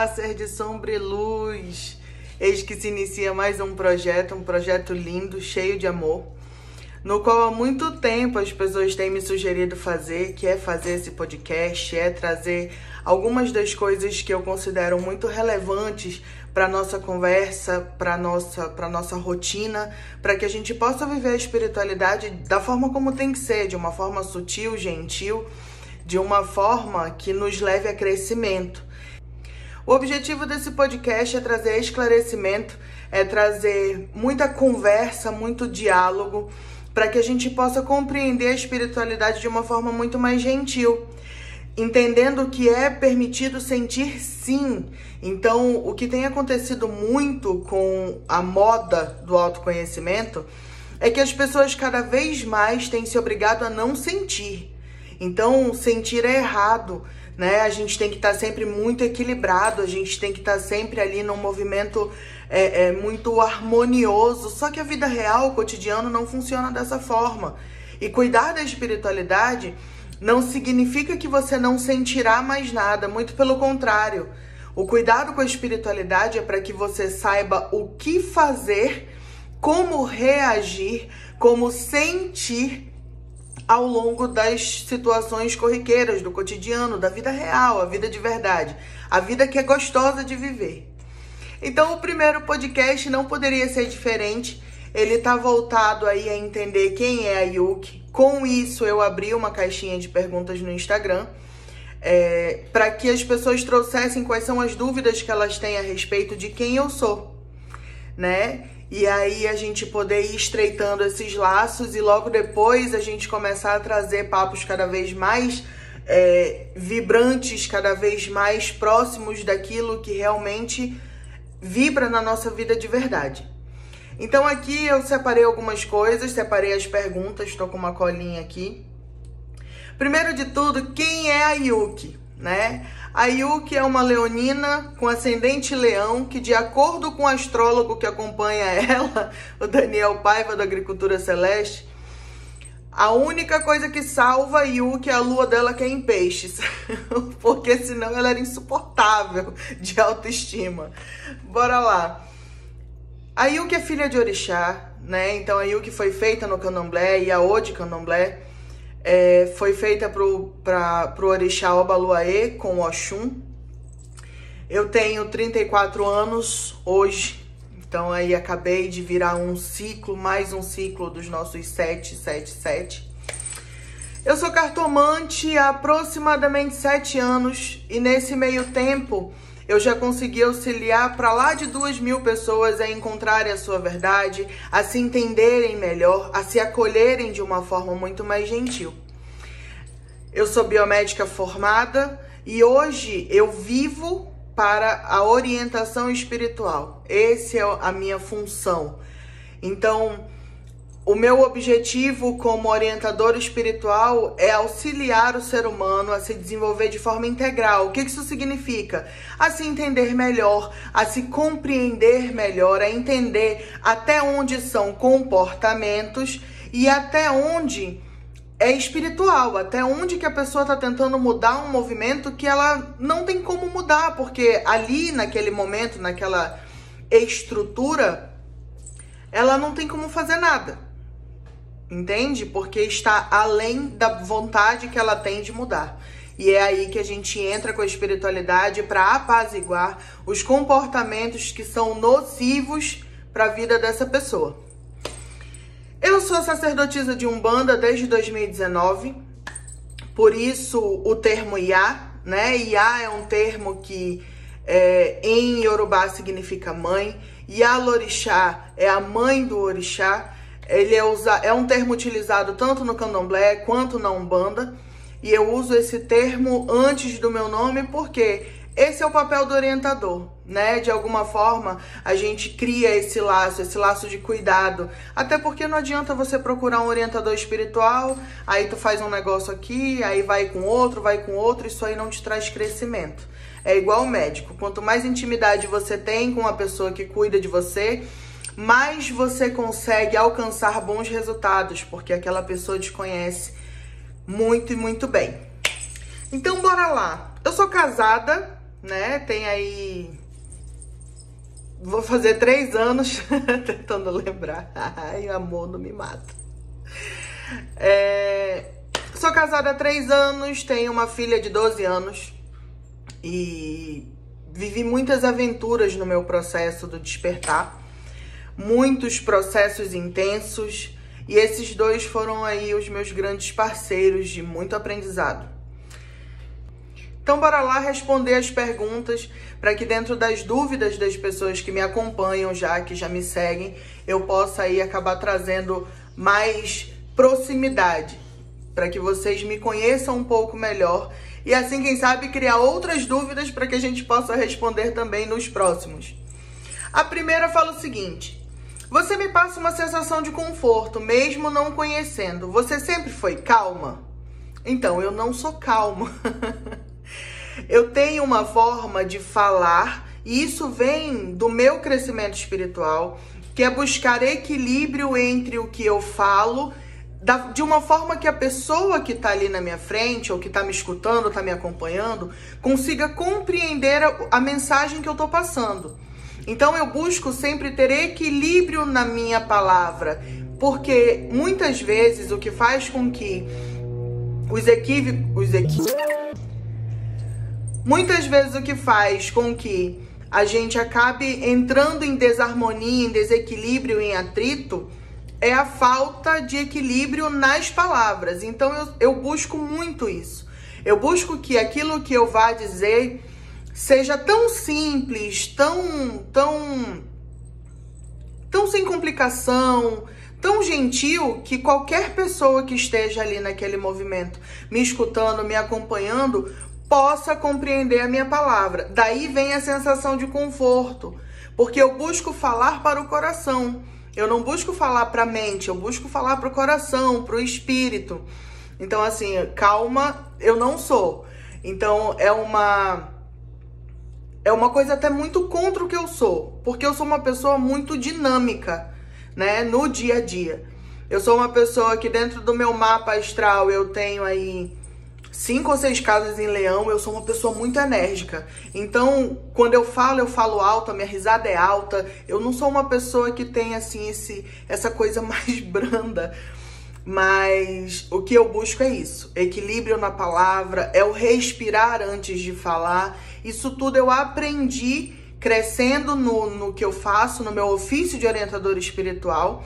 Olá, ser de sombra e luz. Eis que se inicia mais um projeto, um projeto lindo, cheio de amor, no qual há muito tempo as pessoas têm me sugerido fazer, que é fazer esse podcast, é trazer algumas das coisas que eu considero muito relevantes para nossa conversa, para nossa, para nossa rotina, para que a gente possa viver a espiritualidade da forma como tem que ser, de uma forma sutil, gentil, de uma forma que nos leve a crescimento. O objetivo desse podcast é trazer esclarecimento, é trazer muita conversa, muito diálogo, para que a gente possa compreender a espiritualidade de uma forma muito mais gentil, entendendo que é permitido sentir sim. Então, o que tem acontecido muito com a moda do autoconhecimento é que as pessoas cada vez mais têm se obrigado a não sentir. Então, sentir é errado né? A gente tem que estar tá sempre muito equilibrado, a gente tem que estar tá sempre ali num movimento é, é, muito harmonioso. Só que a vida real, o cotidiano, não funciona dessa forma. E cuidar da espiritualidade não significa que você não sentirá mais nada, muito pelo contrário. O cuidado com a espiritualidade é para que você saiba o que fazer, como reagir, como sentir ao longo das situações corriqueiras do cotidiano, da vida real, a vida de verdade, a vida que é gostosa de viver. Então, o primeiro podcast não poderia ser diferente. Ele está voltado aí a entender quem é a Yuki. Com isso, eu abri uma caixinha de perguntas no Instagram é, para que as pessoas trouxessem quais são as dúvidas que elas têm a respeito de quem eu sou, né? E aí a gente poder ir estreitando esses laços e logo depois a gente começar a trazer papos cada vez mais é, vibrantes, cada vez mais próximos daquilo que realmente vibra na nossa vida de verdade. Então aqui eu separei algumas coisas, separei as perguntas, estou com uma colinha aqui. Primeiro de tudo, quem é a Yuki, né? A Yuki é uma leonina com ascendente leão que, de acordo com o astrólogo que acompanha ela, o Daniel Paiva da Agricultura Celeste, a única coisa que salva a Yuki é a lua dela que é em peixes. Porque senão ela era insuportável de autoestima. Bora lá. A Yuki é filha de orixá, né? Então a Yuki foi feita no candomblé e a Ode candomblé é, foi feita pra, pro Orixá Obaluaê com o Oxum. Eu tenho 34 anos hoje, então aí acabei de virar um ciclo, mais um ciclo dos nossos 777. Eu sou cartomante há aproximadamente 7 anos e nesse meio tempo eu já consegui auxiliar para lá de duas mil pessoas a encontrarem a sua verdade, a se entenderem melhor, a se acolherem de uma forma muito mais gentil. Eu sou biomédica formada e hoje eu vivo para a orientação espiritual. Essa é a minha função. Então, o meu objetivo como orientador espiritual é auxiliar o ser humano a se desenvolver de forma integral. O que isso significa? A se entender melhor, a se compreender melhor, a entender até onde são comportamentos e até onde é espiritual, até onde que a pessoa está tentando mudar um movimento que ela não tem como mudar, porque ali naquele momento, naquela estrutura, ela não tem como fazer nada entende? Porque está além da vontade que ela tem de mudar. E é aí que a gente entra com a espiritualidade para apaziguar os comportamentos que são nocivos para a vida dessa pessoa. Eu sou sacerdotisa de Umbanda desde 2019, por isso o termo Iá, né? Iá é um termo que é, em Yorubá significa mãe, Lorixá é a mãe do orixá, ele é, usa, é um termo utilizado tanto no candomblé quanto na umbanda. E eu uso esse termo antes do meu nome porque esse é o papel do orientador, né? De alguma forma, a gente cria esse laço, esse laço de cuidado. Até porque não adianta você procurar um orientador espiritual, aí tu faz um negócio aqui, aí vai com outro, vai com outro, isso aí não te traz crescimento. É igual o médico. Quanto mais intimidade você tem com a pessoa que cuida de você, mais você consegue alcançar bons resultados, porque aquela pessoa te conhece muito e muito bem. Então, bora lá. Eu sou casada, né? Tem aí. Vou fazer três anos tentando lembrar. Ai, amor, não me mata. É... Sou casada há três anos, tenho uma filha de 12 anos e vivi muitas aventuras no meu processo do despertar, muitos processos intensos e esses dois foram aí os meus grandes parceiros de muito aprendizado. Então, bora lá responder as perguntas para que dentro das dúvidas das pessoas que me acompanham já, que já me seguem, eu possa aí acabar trazendo mais proximidade, para que vocês me conheçam um pouco melhor e assim, quem sabe, criar outras dúvidas para que a gente possa responder também nos próximos. A primeira fala o seguinte: Você me passa uma sensação de conforto, mesmo não conhecendo. Você sempre foi calma? Então, eu não sou calma. eu tenho uma forma de falar, e isso vem do meu crescimento espiritual, que é buscar equilíbrio entre o que eu falo de uma forma que a pessoa que está ali na minha frente, ou que está me escutando, está me acompanhando, consiga compreender a, a mensagem que eu estou passando. Então eu busco sempre ter equilíbrio na minha palavra, porque muitas vezes o que faz com que os equívocos, os muitas vezes o que faz com que a gente acabe entrando em desarmonia, em desequilíbrio, em atrito, é a falta de equilíbrio nas palavras. Então eu, eu busco muito isso. Eu busco que aquilo que eu vá dizer seja tão simples, tão, tão, tão sem complicação, tão gentil que qualquer pessoa que esteja ali naquele movimento, me escutando, me acompanhando, possa compreender a minha palavra. Daí vem a sensação de conforto, porque eu busco falar para o coração. Eu não busco falar para a mente, eu busco falar para o coração, para o espírito. Então, assim, calma, eu não sou. Então, é uma. É uma coisa até muito contra o que eu sou, porque eu sou uma pessoa muito dinâmica, né, no dia a dia. Eu sou uma pessoa que dentro do meu mapa astral eu tenho aí cinco ou seis casas em leão, eu sou uma pessoa muito enérgica. Então, quando eu falo, eu falo alto, a minha risada é alta. Eu não sou uma pessoa que tem assim esse essa coisa mais branda. Mas o que eu busco é isso: equilíbrio na palavra, é o respirar antes de falar. Isso tudo eu aprendi crescendo no, no que eu faço, no meu ofício de orientador espiritual,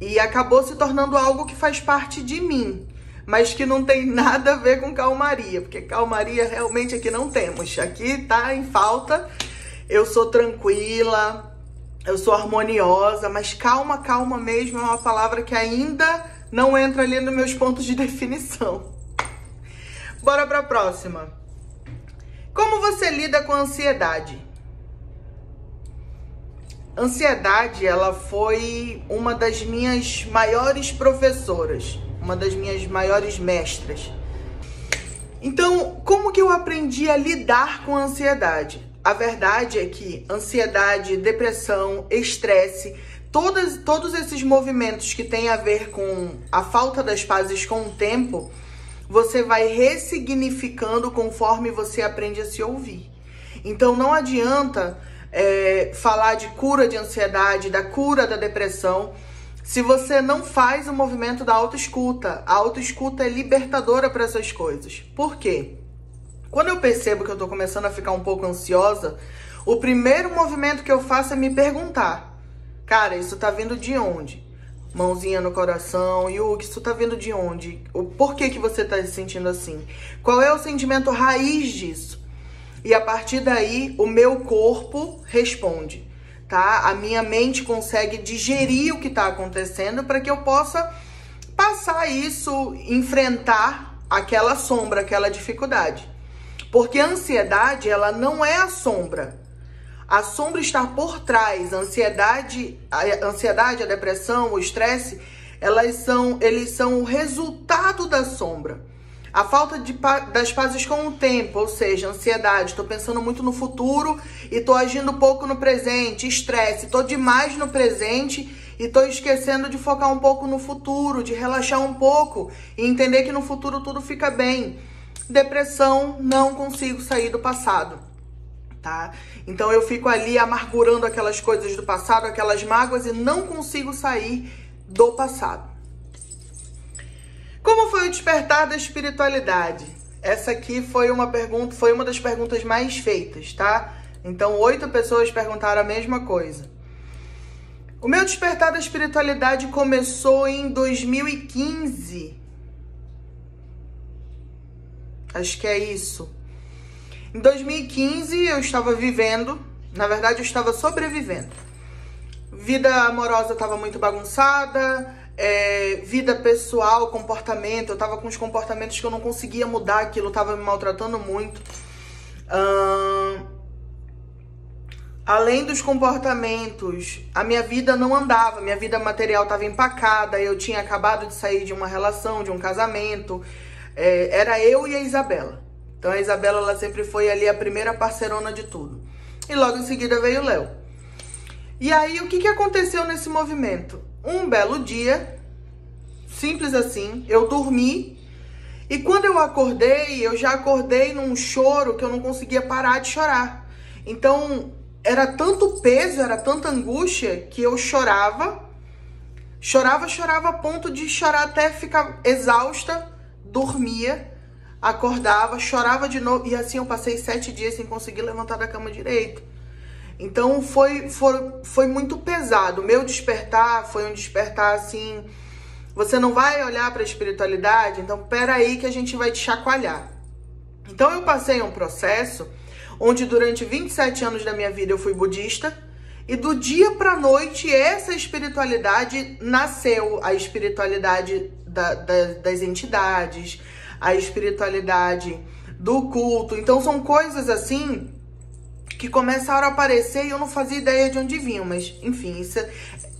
e acabou se tornando algo que faz parte de mim mas que não tem nada a ver com calmaria, porque calmaria realmente aqui não temos. Aqui tá em falta. Eu sou tranquila, eu sou harmoniosa, mas calma, calma mesmo é uma palavra que ainda não entra ali nos meus pontos de definição. Bora para a próxima. Como você lida com a ansiedade? Ansiedade, ela foi uma das minhas maiores professoras uma das minhas maiores mestras. Então, como que eu aprendi a lidar com a ansiedade? A verdade é que ansiedade, depressão, estresse, todas, todos esses movimentos que têm a ver com a falta das pazes com o tempo, você vai ressignificando conforme você aprende a se ouvir. Então, não adianta é, falar de cura de ansiedade, da cura da depressão, se você não faz o movimento da autoescuta. A autoescuta é libertadora para essas coisas. Por quê? Quando eu percebo que eu tô começando a ficar um pouco ansiosa, o primeiro movimento que eu faço é me perguntar: Cara, isso tá vindo de onde? Mãozinha no coração, que isso tá vindo de onde? O porquê que você tá se sentindo assim? Qual é o sentimento raiz disso? E a partir daí, o meu corpo responde tá? A minha mente consegue digerir o que está acontecendo para que eu possa passar isso, enfrentar aquela sombra, aquela dificuldade. Porque a ansiedade, ela não é a sombra. A sombra está por trás. A ansiedade, a ansiedade, a depressão, o estresse, elas são, eles são o resultado da sombra. A falta de, das pazes com o tempo, ou seja, ansiedade, estou pensando muito no futuro e estou agindo pouco no presente, estresse, estou demais no presente e estou esquecendo de focar um pouco no futuro, de relaxar um pouco e entender que no futuro tudo fica bem. Depressão, não consigo sair do passado. Tá? Então eu fico ali amargurando aquelas coisas do passado, aquelas mágoas e não consigo sair do passado. Como foi o despertar da espiritualidade? Essa aqui foi uma pergunta, foi uma das perguntas mais feitas, tá? Então oito pessoas perguntaram a mesma coisa. O meu despertar da espiritualidade começou em 2015. Acho que é isso. Em 2015 eu estava vivendo, na verdade eu estava sobrevivendo. Vida amorosa estava muito bagunçada, é, vida pessoal, comportamento, eu estava com os comportamentos que eu não conseguia mudar, aquilo estava me maltratando muito. Hum, além dos comportamentos, a minha vida não andava, minha vida material estava empacada, eu tinha acabado de sair de uma relação, de um casamento, é, era eu e a Isabela. Então a Isabela ela sempre foi ali a primeira parcerona de tudo. E logo em seguida veio o Léo. E aí o que, que aconteceu nesse movimento? Um belo dia, simples assim, eu dormi e quando eu acordei, eu já acordei num choro que eu não conseguia parar de chorar. Então era tanto peso, era tanta angústia que eu chorava, chorava, chorava a ponto de chorar até ficar exausta, dormia acordava, chorava de novo. E assim eu passei sete dias sem conseguir levantar da cama direito. Então foi, foi, foi muito pesado. Meu despertar foi um despertar assim. Você não vai olhar para a espiritualidade, então peraí que a gente vai te chacoalhar. Então eu passei um processo onde durante 27 anos da minha vida eu fui budista. E do dia para noite essa espiritualidade nasceu, a espiritualidade da, da, das entidades, a espiritualidade do culto. Então são coisas assim que começaram a aparecer e eu não fazia ideia de onde vinham, mas enfim, isso,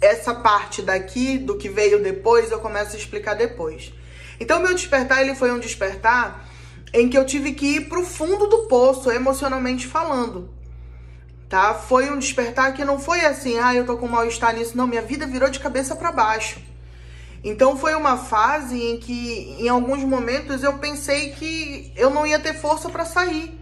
essa parte daqui do que veio depois eu começo a explicar depois. Então meu despertar ele foi um despertar em que eu tive que ir pro fundo do poço emocionalmente falando. Tá? Foi um despertar que não foi assim, ah, eu tô com mal-estar nisso, não, minha vida virou de cabeça para baixo. Então foi uma fase em que, em alguns momentos, eu pensei que eu não ia ter força para sair.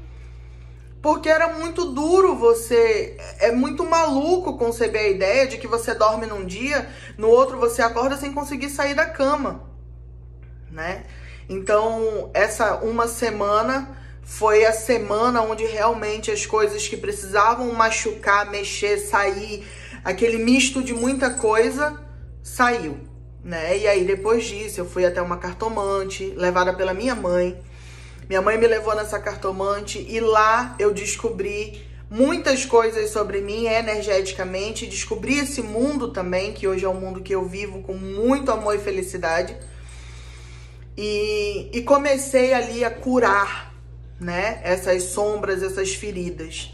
Porque era muito duro você. É muito maluco conceber a ideia de que você dorme num dia, no outro você acorda sem conseguir sair da cama. Né? Então, essa uma semana foi a semana onde realmente as coisas que precisavam machucar, mexer, sair, aquele misto de muita coisa, saiu né? E aí depois disso eu fui até uma cartomante, levada pela minha mãe. Minha mãe me levou nessa cartomante e lá eu descobri muitas coisas sobre mim energeticamente, descobri esse mundo também, que hoje é um mundo que eu vivo com muito amor e felicidade. E, e comecei ali a curar, né, essas sombras, essas feridas.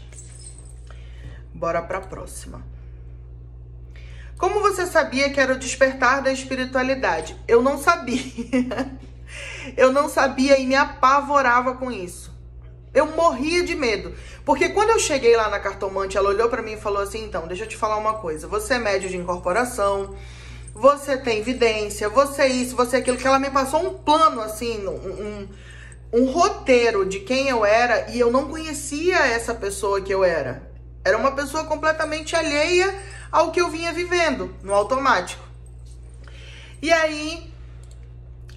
Bora para a próxima. Como você sabia que era o despertar da espiritualidade? Eu não sabia. eu não sabia e me apavorava com isso. Eu morria de medo. Porque quando eu cheguei lá na cartomante, ela olhou para mim e falou assim: então, deixa eu te falar uma coisa. Você é médio de incorporação, você tem evidência, você é isso, você é aquilo. Que ela me passou um plano, assim, um, um, um roteiro de quem eu era e eu não conhecia essa pessoa que eu era. Era uma pessoa completamente alheia ao que eu vinha vivendo no automático. E aí,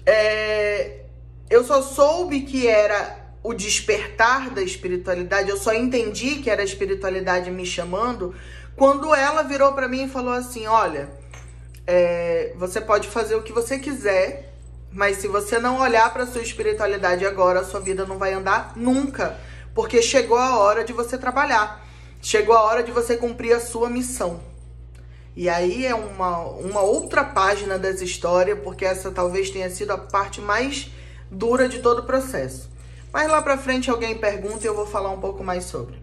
é, eu só soube que era o despertar da espiritualidade, eu só entendi que era a espiritualidade me chamando quando ela virou para mim e falou assim: Olha, é, você pode fazer o que você quiser, mas se você não olhar para sua espiritualidade agora, a sua vida não vai andar nunca, porque chegou a hora de você trabalhar, chegou a hora de você cumprir a sua missão. E aí é uma, uma outra página dessa história, porque essa talvez tenha sido a parte mais dura de todo o processo. Mas lá pra frente alguém pergunta e eu vou falar um pouco mais sobre.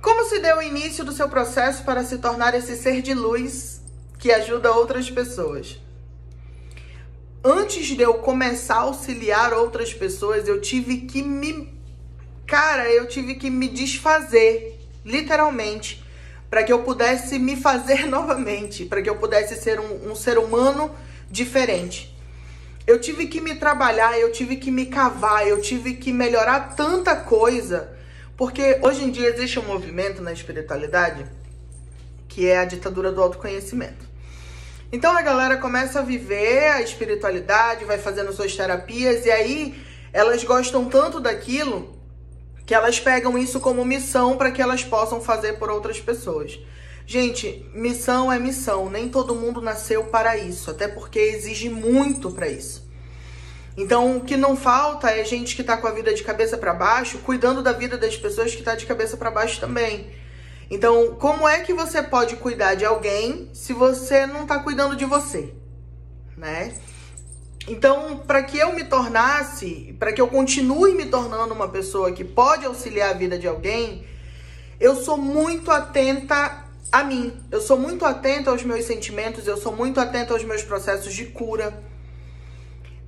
Como se deu o início do seu processo para se tornar esse ser de luz que ajuda outras pessoas? Antes de eu começar a auxiliar outras pessoas, eu tive que me. Cara, eu tive que me desfazer, literalmente, para que eu pudesse me fazer novamente, para que eu pudesse ser um, um ser humano diferente. Eu tive que me trabalhar, eu tive que me cavar, eu tive que melhorar tanta coisa, Porque hoje em dia existe um movimento na espiritualidade que é a ditadura do autoconhecimento. Então a galera começa a viver a espiritualidade, vai fazendo suas terapias e aí elas gostam tanto daquilo que elas pegam isso como missão para que elas possam fazer por outras pessoas. Gente, missão é missão, nem todo mundo nasceu para isso, até porque exige muito para isso. Então, o que não falta é gente que está com a vida de cabeça para baixo, cuidando da vida das pessoas que está de cabeça para baixo também. Então, como é que você pode cuidar de alguém se você não está cuidando de você, né? Então, para que eu me tornasse, para que eu continue me tornando uma pessoa que pode auxiliar a vida de alguém, eu sou muito atenta a mim. Eu sou muito atenta aos meus sentimentos, eu sou muito atenta aos meus processos de cura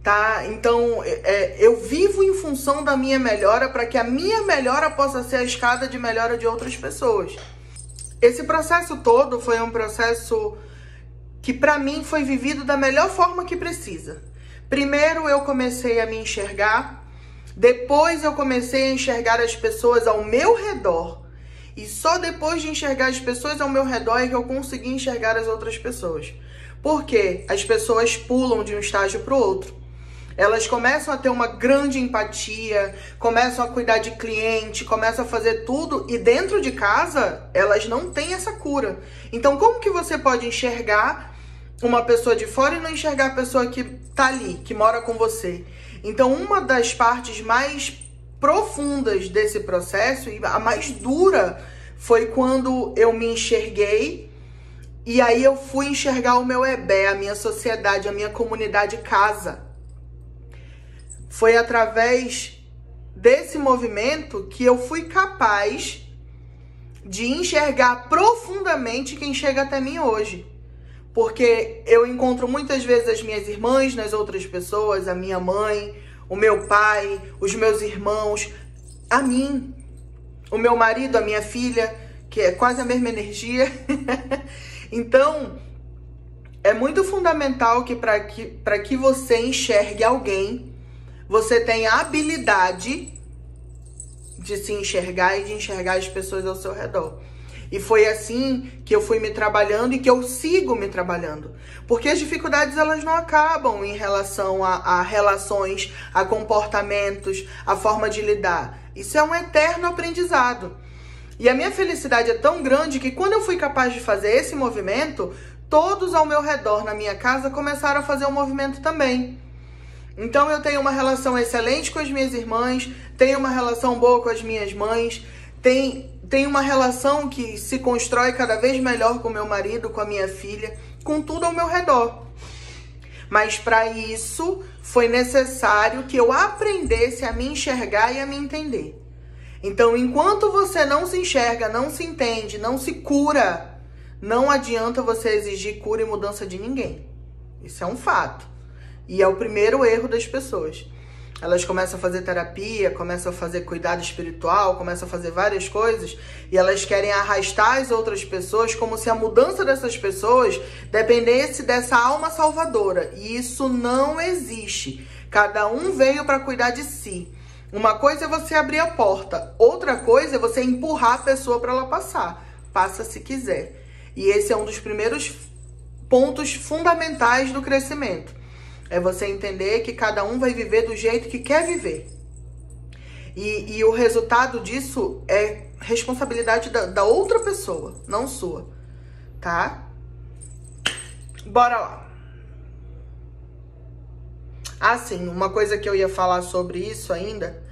tá? Então é, é, eu vivo em função da minha melhora para que a minha melhora possa ser a escada de melhora de outras pessoas. Esse processo todo foi um processo que para mim foi vivido da melhor forma que precisa. Primeiro eu comecei a me enxergar, depois eu comecei a enxergar as pessoas ao meu redor. E só depois de enxergar as pessoas ao meu redor é que eu consegui enxergar as outras pessoas. Porque as pessoas pulam de um estágio para o outro. Elas começam a ter uma grande empatia, começam a cuidar de cliente, começam a fazer tudo e dentro de casa elas não têm essa cura. Então, como que você pode enxergar uma pessoa de fora e não enxergar a pessoa que tá ali, que mora com você? Então, uma das partes mais profundas desse processo e a mais dura foi quando eu me enxerguei e aí eu fui enxergar o meu EBE, a minha sociedade, a minha comunidade casa. Foi através desse movimento que eu fui capaz de enxergar profundamente quem chega até mim hoje. Porque eu encontro muitas vezes as minhas irmãs nas outras pessoas, a minha mãe, o meu pai, os meus irmãos, a mim, o meu marido, a minha filha, que é quase a mesma energia. então, é muito fundamental que para que, que você enxergue alguém, você tem a habilidade de se enxergar e de enxergar as pessoas ao seu redor. E foi assim que eu fui me trabalhando e que eu sigo me trabalhando. Porque as dificuldades elas não acabam em relação a, a relações, a comportamentos, a forma de lidar. Isso é um eterno aprendizado. E a minha felicidade é tão grande que quando eu fui capaz de fazer esse movimento, todos ao meu redor na minha casa começaram a fazer o um movimento também. Então eu tenho uma relação excelente com as minhas irmãs, tenho uma relação boa com as minhas mães, tenho, tenho uma relação que se constrói cada vez melhor com meu marido, com a minha filha, com tudo ao meu redor. Mas para isso foi necessário que eu aprendesse a me enxergar e a me entender. Então, enquanto você não se enxerga, não se entende, não se cura, não adianta você exigir cura e mudança de ninguém. Isso é um fato. E é o primeiro erro das pessoas. Elas começam a fazer terapia, começam a fazer cuidado espiritual, começam a fazer várias coisas e elas querem arrastar as outras pessoas como se a mudança dessas pessoas dependesse dessa alma salvadora. E isso não existe. Cada um veio para cuidar de si. Uma coisa é você abrir a porta, outra coisa é você empurrar a pessoa para ela passar. Passa se quiser. E esse é um dos primeiros pontos fundamentais do crescimento. É você entender que cada um vai viver do jeito que quer viver. E, e o resultado disso é responsabilidade da, da outra pessoa, não sua. Tá? Bora lá. Ah, sim, uma coisa que eu ia falar sobre isso ainda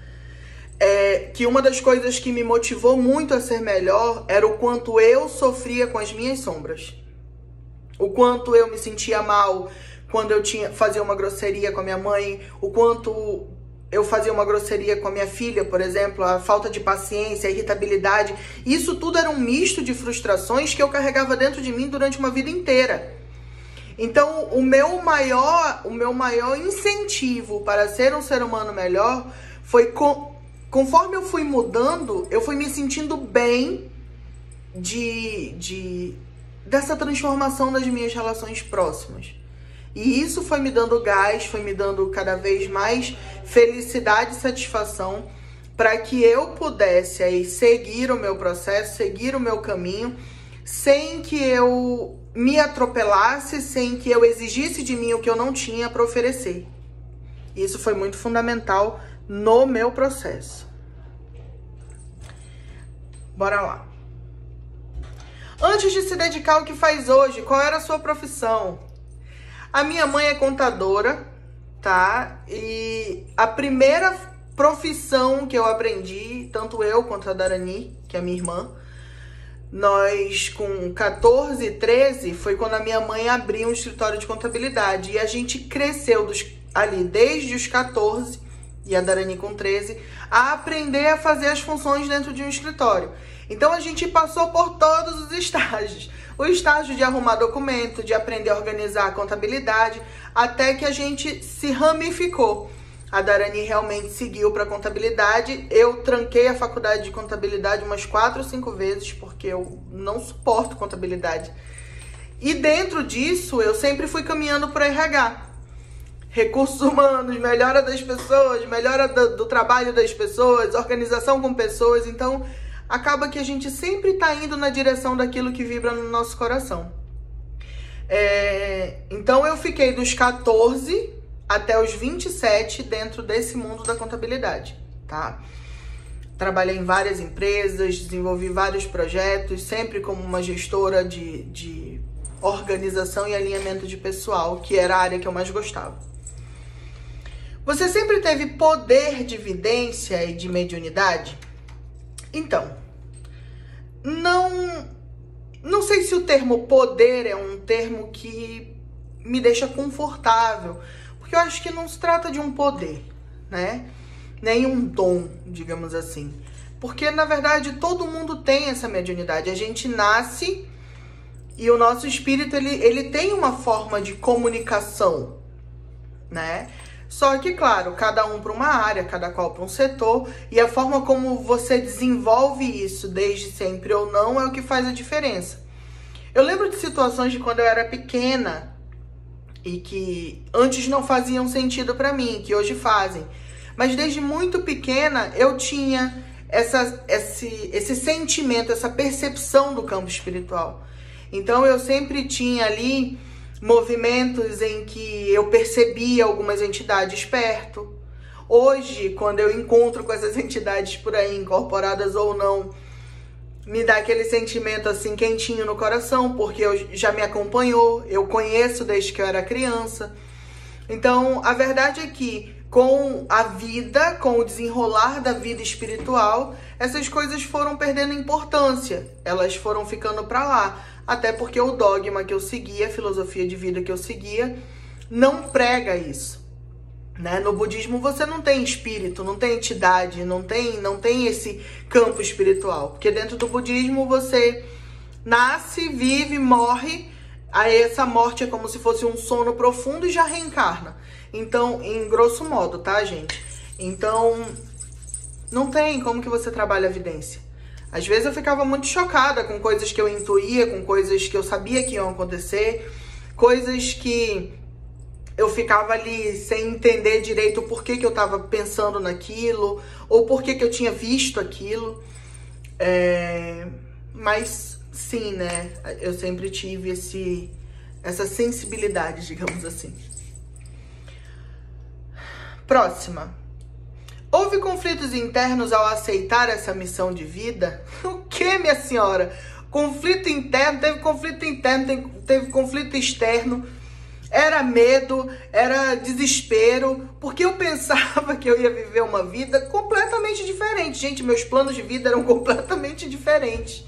é que uma das coisas que me motivou muito a ser melhor era o quanto eu sofria com as minhas sombras. O quanto eu me sentia mal quando eu tinha fazia uma grosseria com a minha mãe, o quanto eu fazia uma grosseria com a minha filha, por exemplo, a falta de paciência, a irritabilidade. Isso tudo era um misto de frustrações que eu carregava dentro de mim durante uma vida inteira. Então, o meu maior, o meu maior incentivo para ser um ser humano melhor foi com, conforme eu fui mudando, eu fui me sentindo bem de, de dessa transformação das minhas relações próximas. E isso foi me dando gás, foi me dando cada vez mais felicidade e satisfação para que eu pudesse aí seguir o meu processo, seguir o meu caminho, sem que eu me atropelasse, sem que eu exigisse de mim o que eu não tinha para oferecer. Isso foi muito fundamental no meu processo. Bora lá. Antes de se dedicar ao que faz hoje, qual era a sua profissão? A minha mãe é contadora, tá? E a primeira profissão que eu aprendi, tanto eu quanto a Darani, que é minha irmã, nós com 14, 13, foi quando a minha mãe abriu um escritório de contabilidade. E a gente cresceu dos, ali desde os 14 e a Darani com 13, a aprender a fazer as funções dentro de um escritório. Então a gente passou por todos os estágios. O estágio de arrumar documento, de aprender a organizar a contabilidade, até que a gente se ramificou. A Darani realmente seguiu para contabilidade. Eu tranquei a faculdade de contabilidade umas quatro ou cinco vezes, porque eu não suporto contabilidade. E dentro disso, eu sempre fui caminhando para RH recursos humanos, melhora das pessoas, melhora do, do, trabalho das pessoas, organização com pessoas. Então, acaba que a gente sempre está indo na direção daquilo que vibra no nosso coração. É, então, eu fiquei dos 14 até os 27 dentro desse mundo da contabilidade, tá? Trabalhei em várias empresas, desenvolvi vários projetos, sempre como uma gestora de, de organização e alinhamento de pessoal, que era a área que eu mais gostava. Você sempre teve poder de evidência e de mediunidade? Então, não não sei se o termo poder é um termo que me deixa confortável, porque eu acho que não se trata de um poder, né? Nem um dom, digamos assim. Porque na verdade todo mundo tem essa mediunidade. A gente nasce e o nosso espírito ele, ele tem uma forma de comunicação, né? Só que, claro, cada um para uma área, cada qual para um setor, e a forma como você desenvolve isso desde sempre ou não é o que faz a diferença. Eu lembro de situações de quando eu era pequena e que antes não faziam sentido para mim, que hoje fazem. Mas desde muito pequena eu tinha essa, esse, esse sentimento, essa percepção do campo espiritual. Então eu sempre tinha ali movimentos em que eu percebia algumas entidades perto. Hoje, quando eu encontro com essas entidades por aí, incorporadas ou não, me dá aquele sentimento assim quentinho no coração, porque eu, já me acompanhou, eu conheço desde que eu era criança. Então, a verdade é que com a vida, com o desenrolar da vida espiritual, essas coisas foram perdendo importância, elas foram ficando para lá até porque o dogma que eu seguia, a filosofia de vida que eu seguia, não prega isso. Né? No budismo você não tem espírito, não tem entidade, não tem, não tem esse campo espiritual. Porque dentro do budismo você nasce, vive, morre, aí essa morte é como se fosse um sono profundo e já reencarna. Então, em grosso modo, tá, gente? Então, não tem como que você trabalha a evidência. Às vezes eu ficava muito chocada com coisas que eu intuía, com coisas que eu sabia que iam acontecer, coisas que eu ficava ali sem entender direito o porquê que eu estava pensando naquilo, ou porquê que eu tinha visto aquilo. É... Mas sim, né? Eu sempre tive esse, essa sensibilidade, digamos assim. Próxima. Houve conflitos internos ao aceitar essa missão de vida? O que, minha senhora? Conflito interno, teve conflito interno, teve conflito externo. Era medo, era desespero, porque eu pensava que eu ia viver uma vida completamente diferente. Gente, meus planos de vida eram completamente diferentes.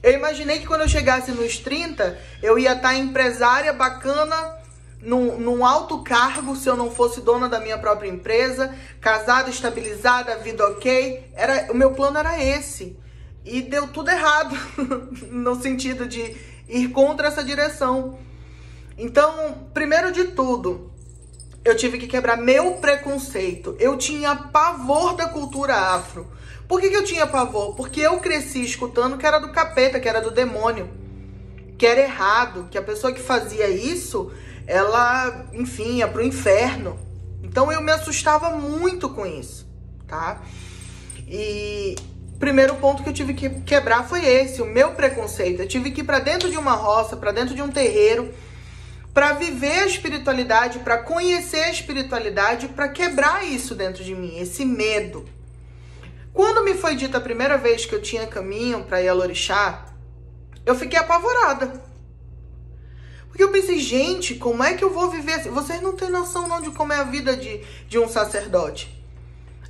Eu imaginei que quando eu chegasse nos 30, eu ia estar empresária bacana, num, num alto cargo se eu não fosse dona da minha própria empresa, casada, estabilizada, vida ok. Era, o meu plano era esse. E deu tudo errado, no sentido de ir contra essa direção. Então, primeiro de tudo, eu tive que quebrar meu preconceito. Eu tinha pavor da cultura afro. Por que, que eu tinha pavor? Porque eu cresci escutando que era do capeta, que era do demônio, que era errado, que a pessoa que fazia isso ela, enfim, ia pro inferno. Então eu me assustava muito com isso, tá? E o primeiro ponto que eu tive que quebrar foi esse, o meu preconceito. Eu tive que ir para dentro de uma roça, para dentro de um terreiro, para viver a espiritualidade, para conhecer a espiritualidade, para quebrar isso dentro de mim, esse medo. Quando me foi dito a primeira vez que eu tinha caminho para ir a Lorixá, eu fiquei apavorada. Porque eu pensei, gente, como é que eu vou viver assim? Vocês não têm noção não de como é a vida de, de um sacerdote.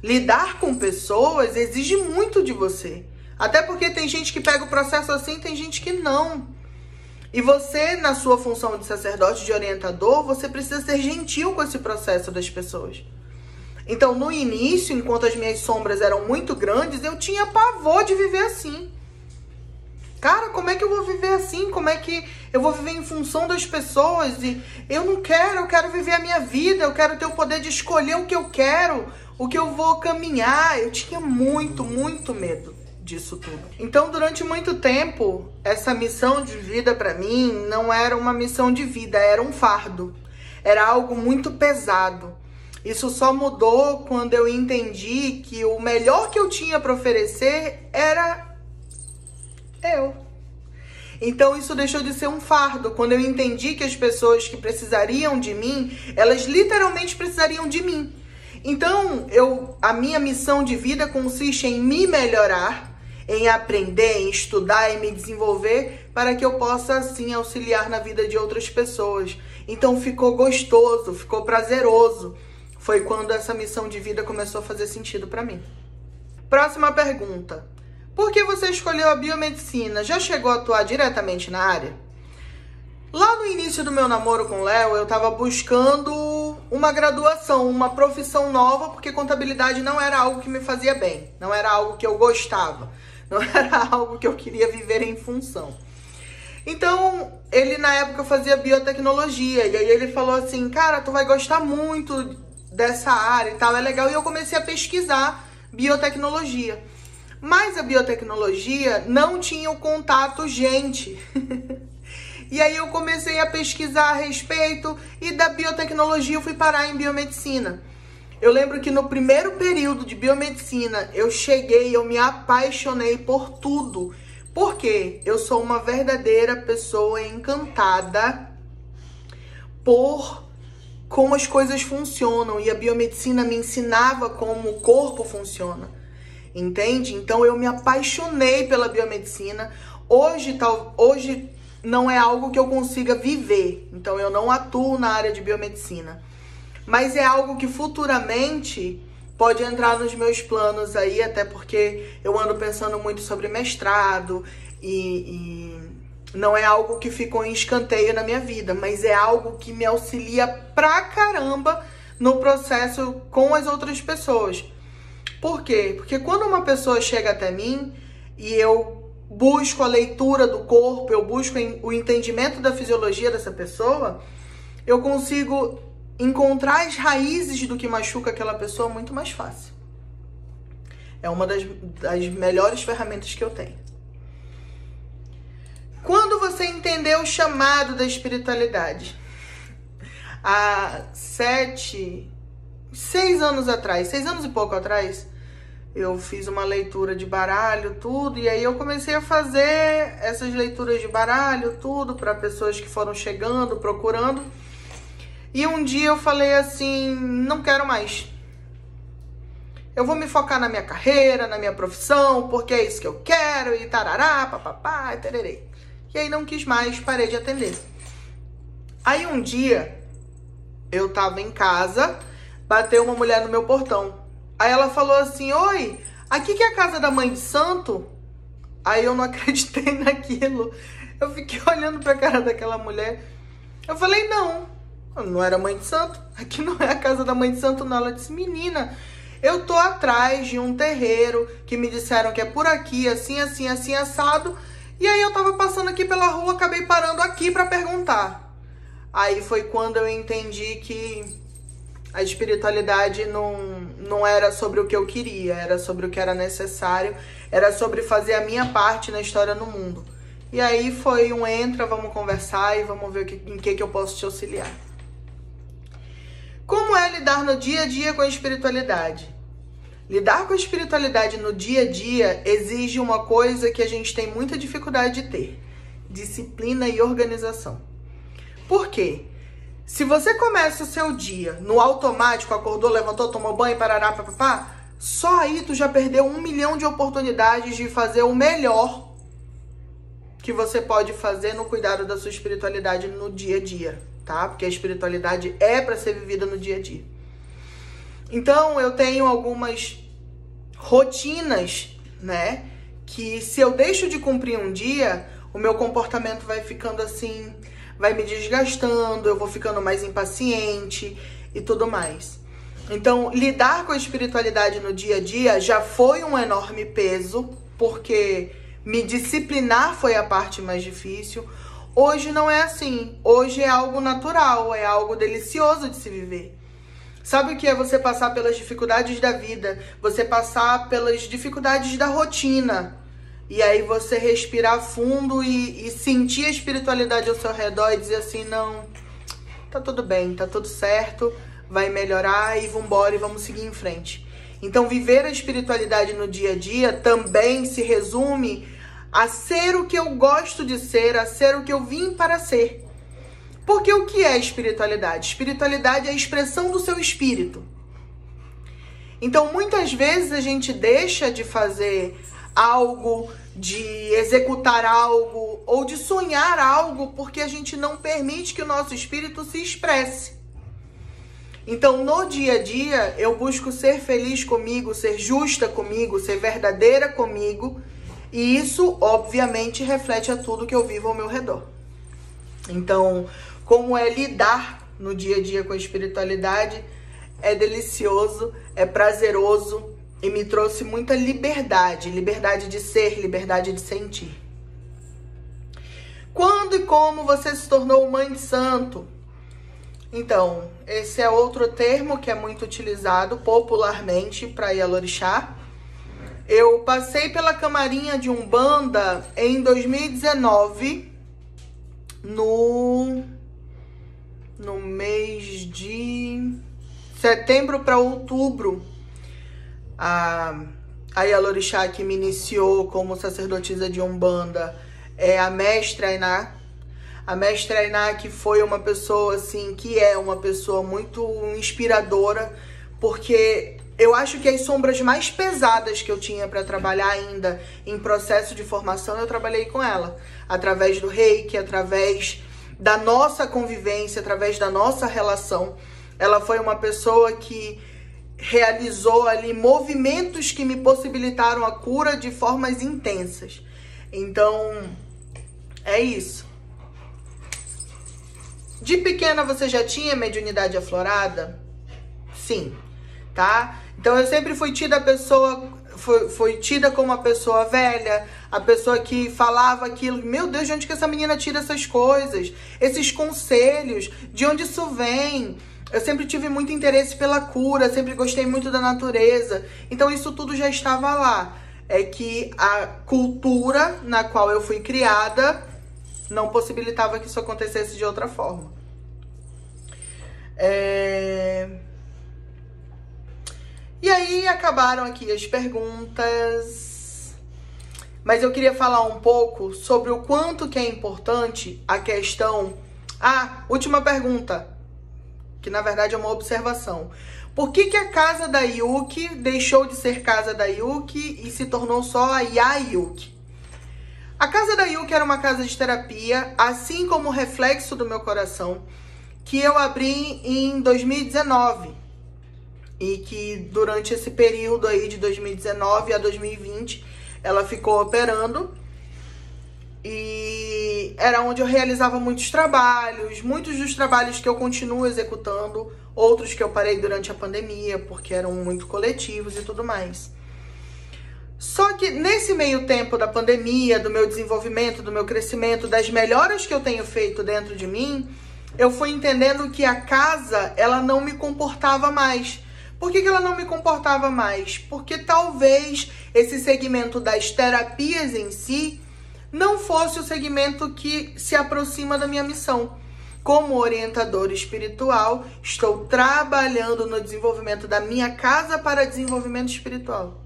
Lidar com pessoas exige muito de você. Até porque tem gente que pega o processo assim, tem gente que não. E você, na sua função de sacerdote, de orientador, você precisa ser gentil com esse processo das pessoas. Então, no início, enquanto as minhas sombras eram muito grandes, eu tinha pavor de viver assim. Cara, como é que eu vou viver assim? Como é que eu vou viver em função das pessoas? E eu não quero, eu quero viver a minha vida, eu quero ter o poder de escolher o que eu quero, o que eu vou caminhar. Eu tinha muito, muito medo disso tudo. Então, durante muito tempo, essa missão de vida para mim não era uma missão de vida, era um fardo. Era algo muito pesado. Isso só mudou quando eu entendi que o melhor que eu tinha para oferecer era eu. Então isso deixou de ser um fardo. Quando eu entendi que as pessoas que precisariam de mim, elas literalmente precisariam de mim. Então, eu a minha missão de vida consiste em me melhorar em aprender, em estudar, em me desenvolver, para que eu possa assim auxiliar na vida de outras pessoas. Então ficou gostoso, ficou prazeroso. Foi quando essa missão de vida começou a fazer sentido para mim. Próxima pergunta. Por que você escolheu a biomedicina? Já chegou a atuar diretamente na área? Lá no início do meu namoro com o Léo, eu estava buscando uma graduação, uma profissão nova, porque contabilidade não era algo que me fazia bem, não era algo que eu gostava. Não era algo que eu queria viver em função. Então, ele na época fazia biotecnologia. E aí ele falou assim: Cara, tu vai gostar muito dessa área e tal, é legal. E eu comecei a pesquisar biotecnologia. Mas a biotecnologia não tinha o contato gente. e aí eu comecei a pesquisar a respeito e da biotecnologia eu fui parar em biomedicina. Eu lembro que no primeiro período de biomedicina eu cheguei, eu me apaixonei por tudo. Porque eu sou uma verdadeira pessoa encantada por como as coisas funcionam e a biomedicina me ensinava como o corpo funciona. Entende? Então eu me apaixonei pela biomedicina. Hoje tal, hoje não é algo que eu consiga viver. Então eu não atuo na área de biomedicina mas é algo que futuramente pode entrar nos meus planos aí, até porque eu ando pensando muito sobre mestrado e, e não é algo que ficou em escanteio na minha vida, mas é algo que me auxilia pra caramba no processo com as outras pessoas. Por quê? Porque quando uma pessoa chega até mim e eu busco a leitura do corpo, eu busco o entendimento da fisiologia dessa pessoa, eu consigo encontrar as raízes do que machuca aquela pessoa muito mais fácil. É uma das, das melhores ferramentas que eu tenho. Quando você entendeu o chamado da espiritualidade? Há sete, seis anos atrás, seis anos e pouco atrás, eu fiz uma leitura de baralho, tudo, e aí eu comecei a fazer essas leituras de baralho, tudo, para pessoas que foram chegando, procurando. E um dia eu falei assim: não quero mais. Eu vou me focar na minha carreira, na minha profissão, porque é isso que eu quero, e tarará, papapá, e tererê. E aí não quis mais, parei de atender. Aí um dia eu tava em casa, bateu uma mulher no meu portão. Aí ela falou assim: Oi, aqui que é a casa da mãe de santo? Aí eu não acreditei naquilo. Eu fiquei olhando pra cara daquela mulher. Eu falei: Não, não era mãe de santo. Aqui não é a casa da mãe de santo, não. Ela disse, menina, eu tô atrás de um terreiro que me disseram que é por aqui, assim, assim, assim, assado. E aí eu tava passando aqui pela rua, acabei parando aqui para perguntar. Aí foi quando eu entendi que a espiritualidade não, não era sobre o que eu queria, era sobre o que era necessário, era sobre fazer a minha parte na história no mundo. E aí foi um entra, vamos conversar e vamos ver em que, que eu posso te auxiliar. Como é lidar no dia a dia com a espiritualidade? Lidar com a espiritualidade no dia a dia exige uma coisa que a gente tem muita dificuldade de ter: disciplina e organização. Por quê? Se você começa o seu dia no automático, acordou, levantou, tomou banho, parará, papapá, só aí tu já perdeu um milhão de oportunidades de fazer o melhor que você pode fazer no cuidado da sua espiritualidade no dia a dia, tá? Porque a espiritualidade é para ser vivida no dia a dia. Então, eu tenho algumas rotinas, né? Que se eu deixo de cumprir um dia, o meu comportamento vai ficando assim, vai me desgastando, eu vou ficando mais impaciente e tudo mais. Então, lidar com a espiritualidade no dia a dia já foi um enorme peso, porque me disciplinar foi a parte mais difícil. Hoje não é assim. Hoje é algo natural, é algo delicioso de se viver. Sabe o que é você passar pelas dificuldades da vida, você passar pelas dificuldades da rotina. E aí você respirar fundo e, e sentir a espiritualidade ao seu redor e dizer assim, não, tá tudo bem, tá tudo certo vai melhorar e vambora e vamos seguir em frente. Então, viver a espiritualidade no dia a dia também se resume a ser o que eu gosto de ser, a ser o que eu vim para ser. Porque o que é espiritualidade? Espiritualidade é a expressão do seu espírito. Então, muitas vezes a gente deixa de fazer algo, de executar algo ou de sonhar algo porque a gente não permite que o nosso espírito se expresse. Então, no dia a dia, eu busco ser feliz comigo, ser justa comigo, ser verdadeira comigo, e isso, obviamente, reflete a tudo que eu vivo ao meu redor. Então, como é lidar no dia a dia com a espiritualidade, é delicioso, é prazeroso e me trouxe muita liberdade, liberdade de ser, liberdade de sentir. Quando e como você se tornou mãe de santo? Então, esse é outro termo que é muito utilizado popularmente para Yalorixá. Eu passei pela camarinha de Umbanda em 2019, no, no mês de setembro para outubro. A, a Yalorixá que me iniciou como sacerdotisa de Umbanda é a mestra Ainá a mestra Ainá, que foi uma pessoa, assim, que é uma pessoa muito inspiradora, porque eu acho que as sombras mais pesadas que eu tinha para trabalhar ainda em processo de formação, eu trabalhei com ela. Através do reiki, através da nossa convivência, através da nossa relação. Ela foi uma pessoa que realizou ali movimentos que me possibilitaram a cura de formas intensas. Então, é isso. De pequena você já tinha mediunidade aflorada? Sim, tá? Então eu sempre fui tida a pessoa, foi, foi tida como uma pessoa velha, a pessoa que falava aquilo. Meu Deus, de onde que essa menina tira essas coisas? Esses conselhos, de onde isso vem? Eu sempre tive muito interesse pela cura, sempre gostei muito da natureza. Então isso tudo já estava lá. É que a cultura na qual eu fui criada não possibilitava que isso acontecesse de outra forma. É... E aí acabaram aqui as perguntas. Mas eu queria falar um pouco sobre o quanto que é importante a questão. Ah, última pergunta, que na verdade é uma observação. Por que, que a casa da Yuki deixou de ser casa da Yuki e se tornou só a Yayuki? A casa da Yuki era uma casa de terapia, assim como o reflexo do meu coração, que eu abri em 2019 e que durante esse período aí de 2019 a 2020 ela ficou operando e era onde eu realizava muitos trabalhos, muitos dos trabalhos que eu continuo executando, outros que eu parei durante a pandemia porque eram muito coletivos e tudo mais. Só que nesse meio tempo da pandemia, do meu desenvolvimento, do meu crescimento, das melhoras que eu tenho feito dentro de mim, eu fui entendendo que a casa, ela não me comportava mais. Por que, que ela não me comportava mais? Porque talvez esse segmento das terapias em si não fosse o segmento que se aproxima da minha missão. como orientador espiritual, estou trabalhando no desenvolvimento da minha casa para desenvolvimento espiritual.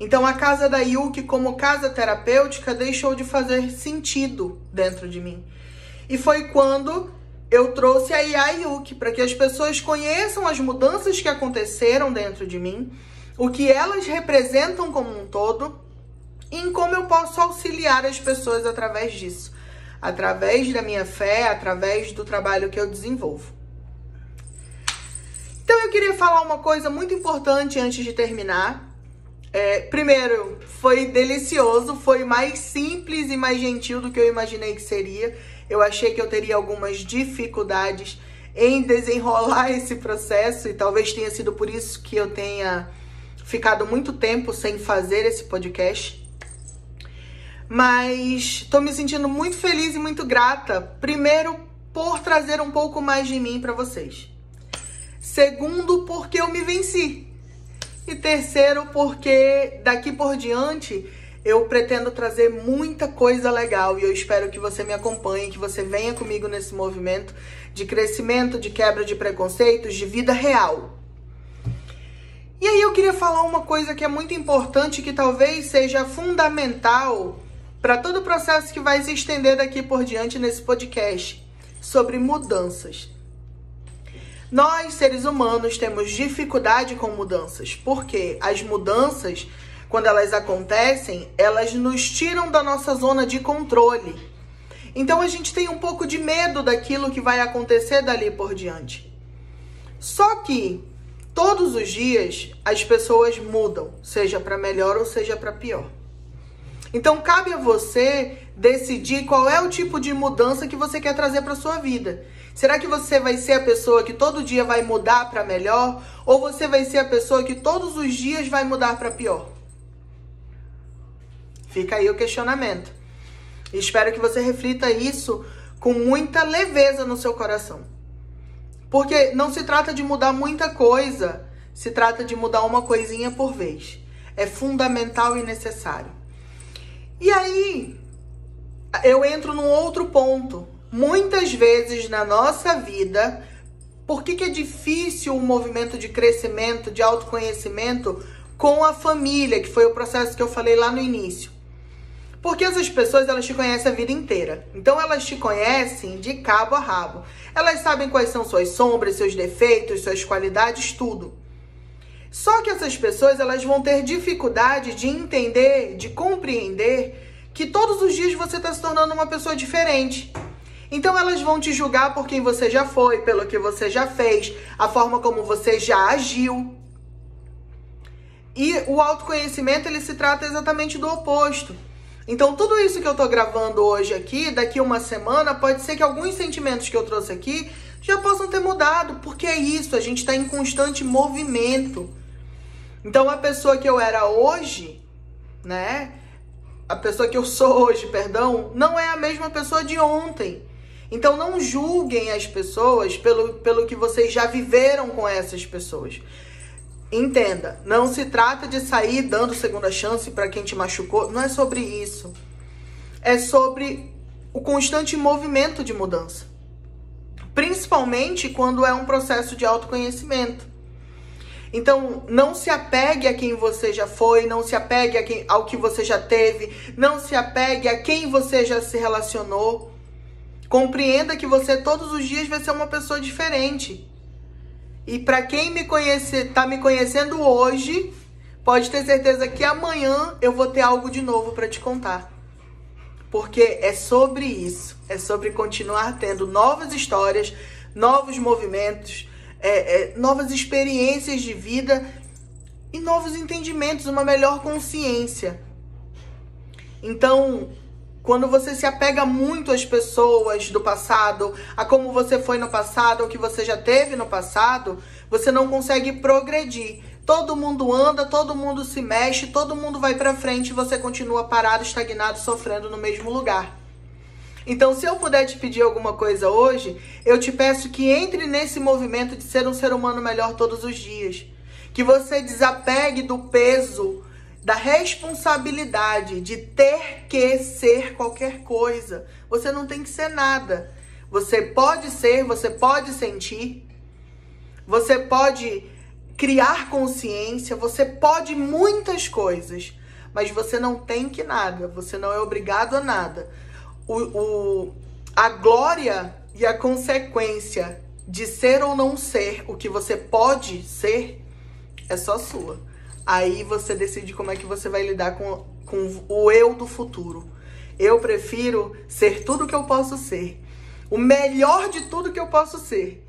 Então, a casa da Yuki, como casa terapêutica, deixou de fazer sentido dentro de mim. E foi quando eu trouxe a Yuki para que as pessoas conheçam as mudanças que aconteceram dentro de mim, o que elas representam como um todo em como eu posso auxiliar as pessoas através disso, através da minha fé, através do trabalho que eu desenvolvo. Então eu queria falar uma coisa muito importante antes de terminar. É, primeiro, foi delicioso, foi mais simples e mais gentil do que eu imaginei que seria. Eu achei que eu teria algumas dificuldades em desenrolar esse processo e talvez tenha sido por isso que eu tenha ficado muito tempo sem fazer esse podcast. Mas tô me sentindo muito feliz e muito grata, primeiro por trazer um pouco mais de mim para vocês. Segundo, porque eu me venci. E terceiro, porque daqui por diante eu pretendo trazer muita coisa legal e eu espero que você me acompanhe, que você venha comigo nesse movimento de crescimento, de quebra de preconceitos, de vida real. E aí eu queria falar uma coisa que é muito importante, que talvez seja fundamental para todo o processo que vai se estender daqui por diante nesse podcast, sobre mudanças. Nós, seres humanos, temos dificuldade com mudanças, porque as mudanças quando elas acontecem, elas nos tiram da nossa zona de controle. Então a gente tem um pouco de medo daquilo que vai acontecer dali por diante. Só que todos os dias as pessoas mudam, seja para melhor ou seja para pior. Então cabe a você decidir qual é o tipo de mudança que você quer trazer para sua vida. Será que você vai ser a pessoa que todo dia vai mudar para melhor ou você vai ser a pessoa que todos os dias vai mudar para pior? Fica aí o questionamento. Espero que você reflita isso com muita leveza no seu coração. Porque não se trata de mudar muita coisa, se trata de mudar uma coisinha por vez. É fundamental e necessário. E aí, eu entro num outro ponto. Muitas vezes na nossa vida, por que, que é difícil o movimento de crescimento, de autoconhecimento com a família, que foi o processo que eu falei lá no início? Porque essas pessoas, elas te conhecem a vida inteira. Então, elas te conhecem de cabo a rabo. Elas sabem quais são suas sombras, seus defeitos, suas qualidades, tudo. Só que essas pessoas, elas vão ter dificuldade de entender, de compreender que todos os dias você está se tornando uma pessoa diferente. Então elas vão te julgar por quem você já foi, pelo que você já fez, a forma como você já agiu. E o autoconhecimento ele se trata exatamente do oposto. Então, tudo isso que eu tô gravando hoje aqui, daqui uma semana, pode ser que alguns sentimentos que eu trouxe aqui já possam ter mudado, porque é isso, a gente está em constante movimento. Então, a pessoa que eu era hoje, né? A pessoa que eu sou hoje, perdão, não é a mesma pessoa de ontem. Então, não julguem as pessoas pelo, pelo que vocês já viveram com essas pessoas. Entenda, não se trata de sair dando segunda chance para quem te machucou, não é sobre isso. É sobre o constante movimento de mudança. Principalmente quando é um processo de autoconhecimento. Então, não se apegue a quem você já foi, não se apegue quem, ao que você já teve, não se apegue a quem você já se relacionou. Compreenda que você todos os dias vai ser uma pessoa diferente. E para quem me conhece, tá me conhecendo hoje, pode ter certeza que amanhã eu vou ter algo de novo para te contar. Porque é sobre isso, é sobre continuar tendo novas histórias, novos movimentos, é, é, novas experiências de vida e novos entendimentos, uma melhor consciência. Então, quando você se apega muito às pessoas do passado, a como você foi no passado, ao que você já teve no passado, você não consegue progredir. Todo mundo anda, todo mundo se mexe, todo mundo vai para frente e você continua parado, estagnado, sofrendo no mesmo lugar. Então, se eu puder te pedir alguma coisa hoje, eu te peço que entre nesse movimento de ser um ser humano melhor todos os dias. Que você desapegue do peso da responsabilidade de ter que ser qualquer coisa. Você não tem que ser nada. Você pode ser, você pode sentir, você pode criar consciência, você pode muitas coisas, mas você não tem que nada, você não é obrigado a nada. O, o, a glória e a consequência de ser ou não ser o que você pode ser é só sua. Aí você decide como é que você vai lidar com, com o eu do futuro. Eu prefiro ser tudo que eu posso ser. O melhor de tudo que eu posso ser.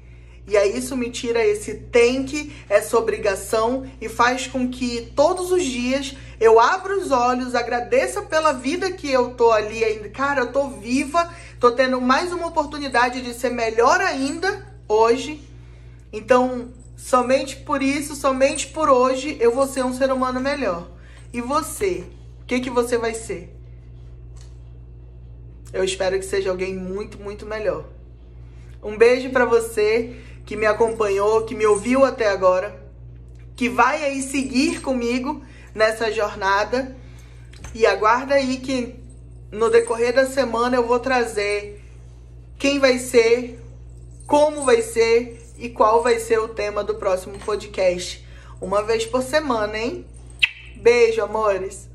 E aí isso me tira esse tem que, essa obrigação e faz com que todos os dias eu abra os olhos, agradeça pela vida que eu tô ali ainda. Cara, eu tô viva, tô tendo mais uma oportunidade de ser melhor ainda hoje. Então, somente por isso, somente por hoje, eu vou ser um ser humano melhor. E você? O que, que você vai ser? Eu espero que seja alguém muito, muito melhor. Um beijo para você que me acompanhou, que me ouviu até agora, que vai aí seguir comigo nessa jornada. E aguarda aí que no decorrer da semana eu vou trazer quem vai ser, como vai ser e qual vai ser o tema do próximo podcast. Uma vez por semana, hein? Beijo, amores!